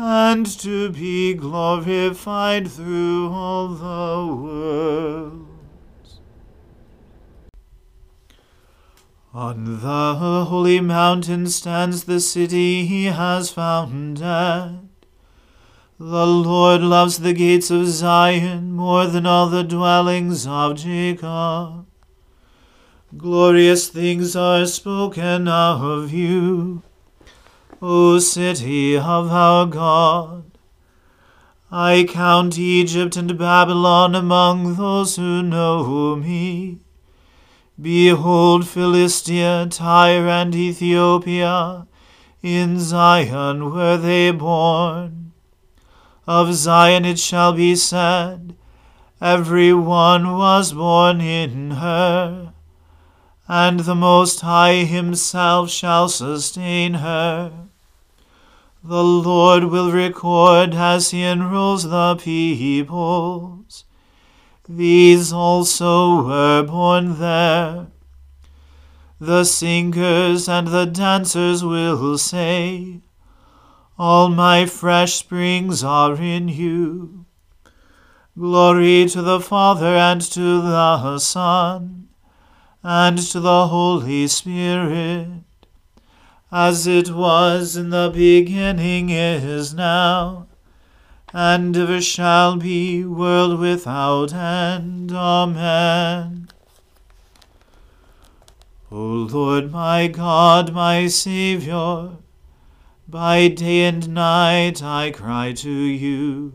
and to be glorified through all the worlds. On the holy mountain stands the city he has founded. The Lord loves the gates of Zion more than all the dwellings of Jacob. Glorious things are spoken of you, O city of our God. I count Egypt and Babylon among those who know me. Behold, Philistia, Tyre, and Ethiopia, in Zion were they born. Of Zion it shall be said, Every one was born in her and the Most High Himself shall sustain her. The Lord will record as He enrolls the peoples. These also were born there. The singers and the dancers will say, All my fresh springs are in you. Glory to the Father and to the Son and to the Holy Spirit, as it was in the beginning, is now, and ever shall be, world without end. Amen. O Lord my God, my Saviour, by day and night I cry to you.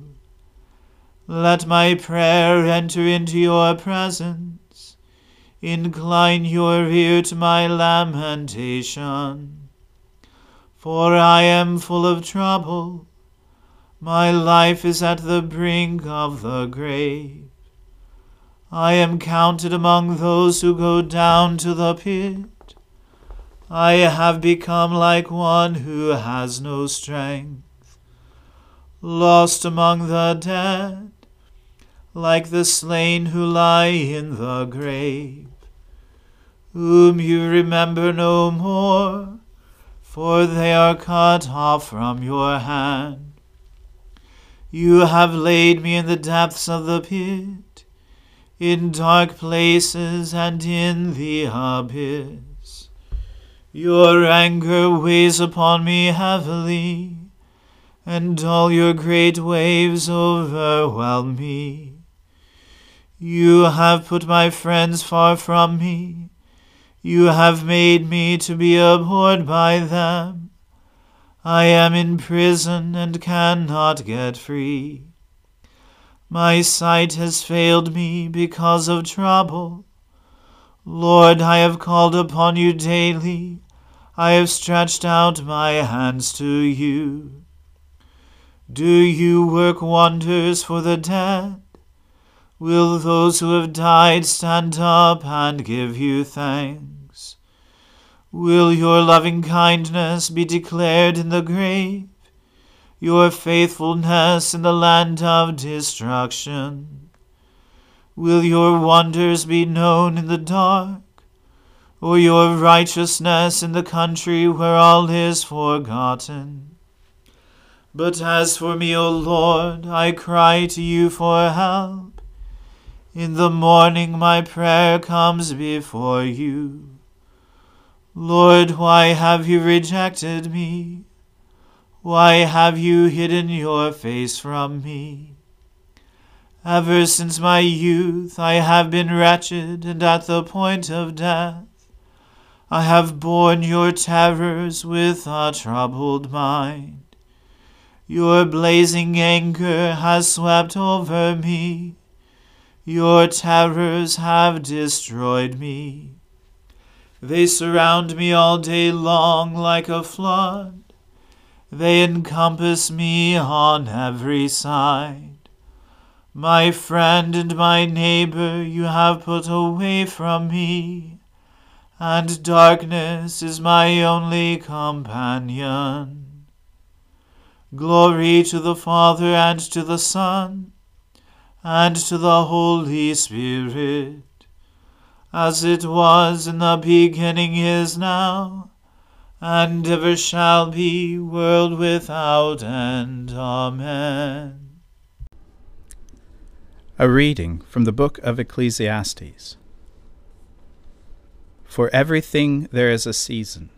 Let my prayer enter into your presence. Incline your ear to my lamentation. For I am full of trouble. My life is at the brink of the grave. I am counted among those who go down to the pit. I have become like one who has no strength, lost among the dead, like the slain who lie in the grave, whom you remember no more, for they are cut off from your hand. You have laid me in the depths of the pit in dark places and in the abyss. Your anger weighs upon me heavily, and all your great waves overwhelm me. You have put my friends far from me. You have made me to be abhorred by them. I am in prison and cannot get free. My sight has failed me because of trouble. Lord, I have called upon you daily. I have stretched out my hands to you. Do you work wonders for the dead? Will those who have died stand up and give you thanks? Will your loving kindness be declared in the grave? your faithfulness in the land of destruction? Will your wonders be known in the dark, or your righteousness in the country where all is forgotten? But as for me, O Lord, I cry to you for help. In the morning my prayer comes before you. Lord, why have you rejected me? Why have you hidden your face from me? Ever since my youth I have been wretched and at the point of death. I have borne your terrors with a troubled mind. Your blazing anger has swept over me. Your terrors have destroyed me. They surround me all day long like a flood. They encompass me on every side. My friend and my neighbor you have put away from me, and darkness is my only companion. Glory to the Father and to the Son and to the Holy Spirit, as it was in the beginning is now and ever shall be, world without end. Amen. A reading from the book of Ecclesiastes. For everything there is a season,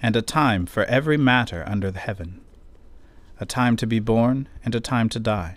and a time for every matter under the heaven a time to be born, and a time to die,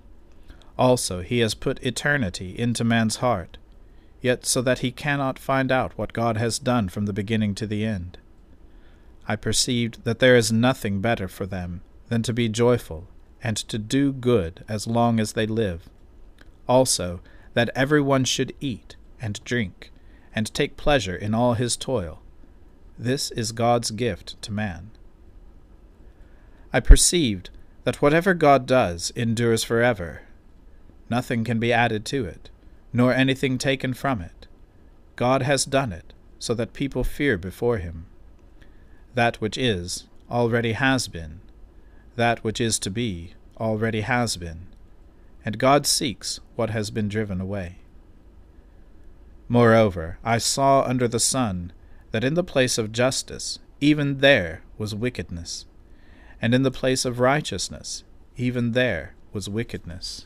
Also, he has put eternity into man's heart, yet so that he cannot find out what God has done from the beginning to the end. I perceived that there is nothing better for them than to be joyful and to do good as long as they live. Also, that every one should eat and drink and take pleasure in all his toil, This is God's gift to man. I perceived that whatever God does endures forever. Nothing can be added to it, nor anything taken from it. God has done it, so that people fear before him. That which is, already has been. That which is to be, already has been. And God seeks what has been driven away. Moreover, I saw under the sun that in the place of justice, even there was wickedness, and in the place of righteousness, even there was wickedness.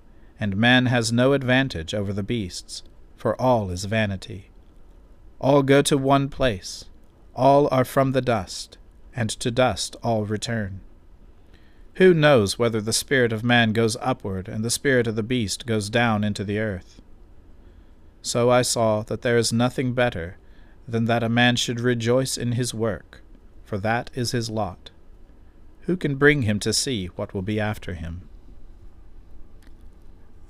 and man has no advantage over the beasts, for all is vanity. All go to one place, all are from the dust, and to dust all return. Who knows whether the spirit of man goes upward, and the spirit of the beast goes down into the earth? So I saw that there is nothing better than that a man should rejoice in his work, for that is his lot. Who can bring him to see what will be after him?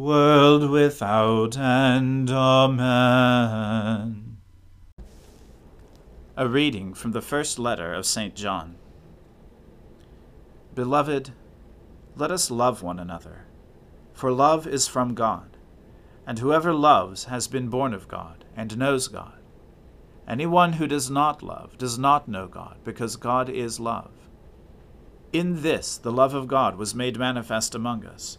world without end. Amen. A reading from the first letter of St. John. Beloved, let us love one another. For love is from God, and whoever loves has been born of God and knows God. Anyone who does not love does not know God, because God is love. In this the love of God was made manifest among us,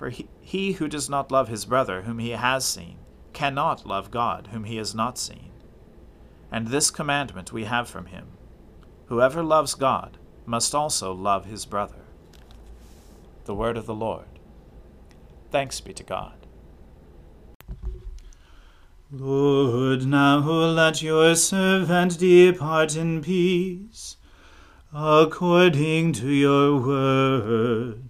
For he, he who does not love his brother whom he has seen cannot love God whom he has not seen. And this commandment we have from him Whoever loves God must also love his brother. The word of the Lord. Thanks be to God. Lord, now let your servant depart in peace, according to your word.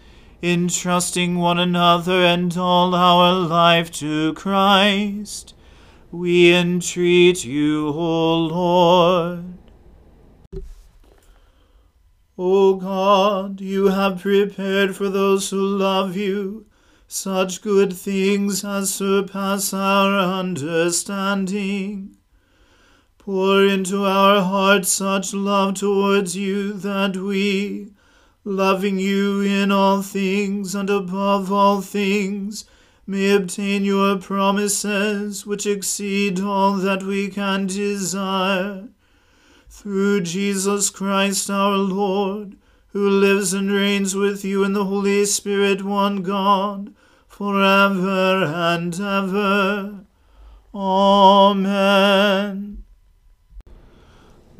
entrusting one another and all our life to Christ. We entreat you, O Lord. O God, you have prepared for those who love you such good things as surpass our understanding. Pour into our hearts such love towards you that we, loving you in all things and above all things, may obtain your promises which exceed all that we can desire. Through Jesus Christ our Lord, who lives and reigns with you in the Holy Spirit, one God, forever and ever. Amen.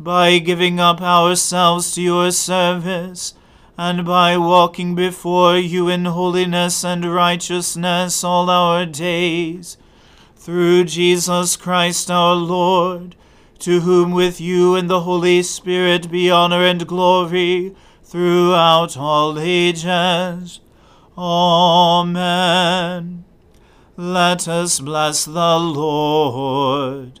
by giving up ourselves to your service, and by walking before you in holiness and righteousness all our days. Through Jesus Christ our Lord, to whom with you and the Holy Spirit be honor and glory, throughout all ages. Amen. Let us bless the Lord.